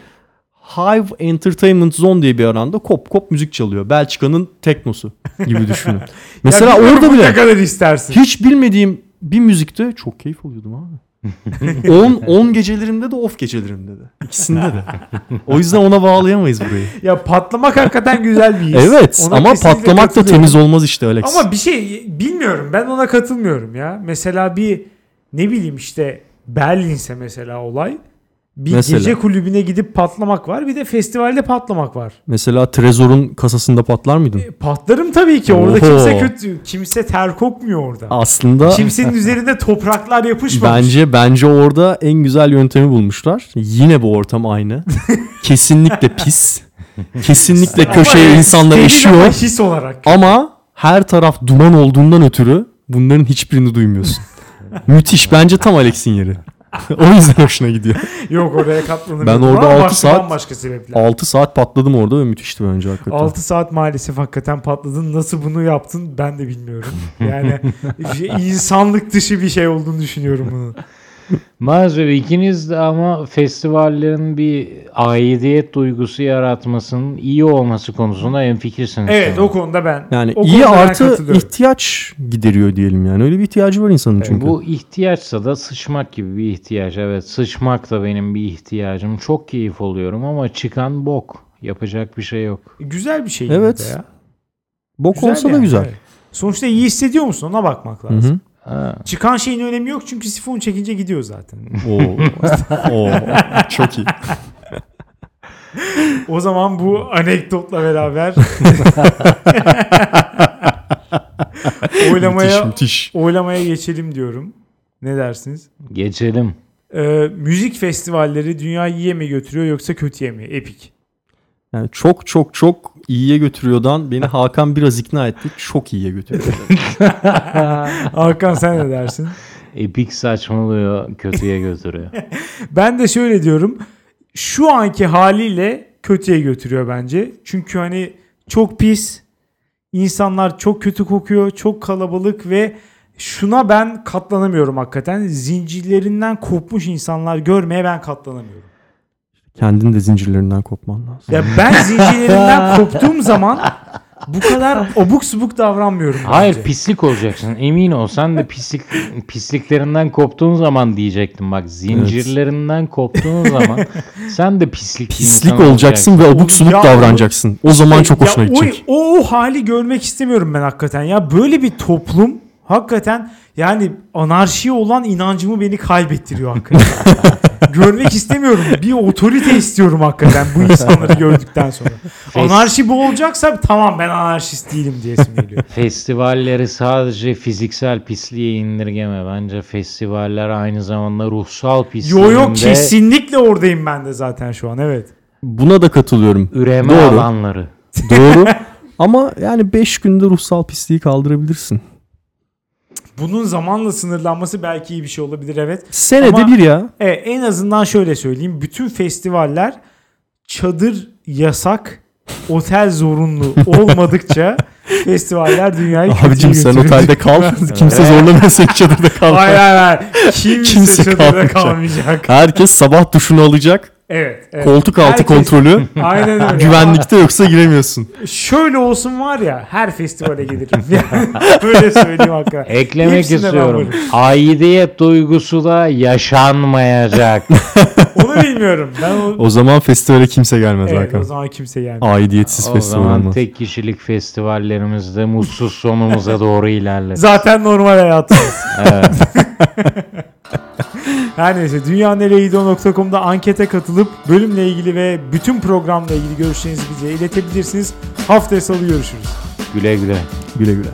Hive Entertainment Zone diye bir alanda kop kop müzik çalıyor. Belçika'nın teknosu gibi düşünün. (laughs) Mesela orada bile kadar istersin. hiç bilmediğim bir müzikte çok keyif alıyordum abi. (laughs) 10 10 gecelerimde de off gecelerimde de. İkisinde de. O yüzden ona bağlayamayız burayı. Ya patlamak hakikaten güzel bir his. Evet Ona ama patlamak da temiz olmaz işte Alex. Ama bir şey bilmiyorum ben ona katılmıyorum ya. Mesela bir ne bileyim işte Berlin'se mesela olay. Bir Mesela. gece kulübüne gidip patlamak var bir de festivalde patlamak var. Mesela Trezor'un kasasında patlar mıydın? E, Patlarım tabii ki orada Oho. kimse kötü kimse ter kokmuyor orada. Aslında Kimsenin üzerinde topraklar yapışmamış. Bence bence orada en güzel yöntemi bulmuşlar. Yine bu ortam aynı. (laughs) Kesinlikle pis. Kesinlikle (laughs) köşeye insanlar eşiyor. his olarak. Ama her taraf duman olduğundan ötürü bunların hiçbirini duymuyorsun. (laughs) Müthiş. Bence tam Alex'in yeri. (laughs) o yüzden hoşuna gidiyor. Yok oraya katlanamıyorum. Ben orada Ama altı başka saat- bambaşka sebepler. 6 saat patladım orada ve müthişti bence hakikaten. 6 saat maalesef hakikaten patladın. Nasıl bunu yaptın ben de bilmiyorum. (laughs) Yani şey, insanlık dışı bir şey olduğunu düşünüyorum bunun. Maalesef ikiniz de ama festivallerin bir aidiyet duygusu yaratmasının iyi olması konusunda hemfikirsiniz. Evet sanırım. o konuda ben. Yani o iyi artı ihtiyaç gideriyor diyelim yani. Öyle bir ihtiyacı var insanın çünkü. Bu ihtiyaçsa da sıçmak gibi bir ihtiyaç. Evet sıçmak da benim bir ihtiyacım. Çok keyif oluyorum ama çıkan bok. Yapacak bir şey yok. Güzel bir şey Evet. de ya. Bok Güzel olsa da yani, güzel. evet. Sonuçta iyi hissediyor musun ona bakmak lazım. hı. Ha. Çıkan şeyin önemi yok çünkü sifon çekince gidiyor zaten. Oo. (laughs) Oo. Çok iyi. O zaman bu anekdotla beraber (laughs) oylamaya Müthiş müthiş. oylamaya geçelim diyorum. Ne dersiniz? Geçelim. Ee, müzik festivalleri dünyayı iyiye mi götürüyor yoksa kötüye mi? Epik. Yani çok çok çok iyiye götürüyordan beni Hakan biraz ikna etti. Çok iyiye götürüyor. (laughs) Hakan sen ne dersin? (laughs) Epik saçmalıyor, kötüye götürüyor. (laughs) Ben de şöyle diyorum. Şu anki haliyle kötüye götürüyor bence. Çünkü hani çok pis. insanlar çok kötü kokuyor. Çok kalabalık ve şuna ben katlanamıyorum hakikaten. Zincirlerinden kopmuş insanlar görmeye ben katlanamıyorum. Kendin de zincirlerinden kopman lazım. Ya ben zincirlerinden (laughs) koptuğum zaman bu kadar obuk subuk davranmıyorum. Hayır bence. pislik olacaksın. Emin ol sen de pislik pisliklerinden koptuğun zaman diyecektim bak. Zincirlerinden koptuğun zaman sen de pislik Pislik insan olacaksın ve abuk subuk Ya- davranacaksın. O zaman çok Ya hoşuna o- gidecek. O, o hali görmek istemiyorum ben hakikaten. Ya böyle bir toplum hakikaten yani anarşiye olan inancımı beni kaybettiriyor hakikaten. (laughs) görmek istemiyorum. Bir otorite istiyorum hakikaten bu insanları (laughs) gördükten sonra. Anarşi bu olacaksa tamam ben anarşist değilim diyesim geliyor. Festivalleri sadece fiziksel pisliğe indirgeme. Bence festivaller aynı zamanda ruhsal pisliğinde yo yo kesinlikle oradayım ben de zaten şu an evet. Buna da katılıyorum. üreme Doğru. alanları. Doğru. (laughs) Ama yani 5 günde ruhsal pisliği kaldırabilirsin. Bunun zamanla sınırlanması belki iyi bir şey olabilir evet. Senede Ama- bir ya. Evet, en azından şöyle söyleyeyim. Bütün festivaller çadır yasak, otel zorunlu olmadıkça (laughs) festivaller dünyayı Abicim sen otelde kal. (laughs) Kimse zorlamıyor seni (laughs) çadırda kal. Hayır hayır hayır. Kimse, Kimse çadırda kalmayacak. kalmayacak. Herkes sabah duşunu alacak. Evet. evet. Koltuk altı Herkes- kontrolü. (laughs) Aynen öyle. Güvenlikte yoksa giremiyorsun. Şöyle olsun var ya her festivale gelirim. (laughs) Böyle söyleyeyim hakikaten. Eklemek Hepsinde ben istiyorum. Aidiyet duygusu da yaşanmayacak. (laughs) Onu bilmiyorum. Ben o... O zaman festivale kimse gelmez evet, Hakan. o zaman kimse gelmiyor. Aidiyetsiz o festival zaman olmaz. tek kişilik festivallerimizde mutsuz sonumuza doğru ilerler. Zaten normal hayatımız. Evet. Her neyse dünyaneleyido.com'da ankete katılıp bölümle ilgili ve bütün programla ilgili görüşlerinizi bize iletebilirsiniz. Haftaya salı görüşürüz. Güle güle. Güle güle.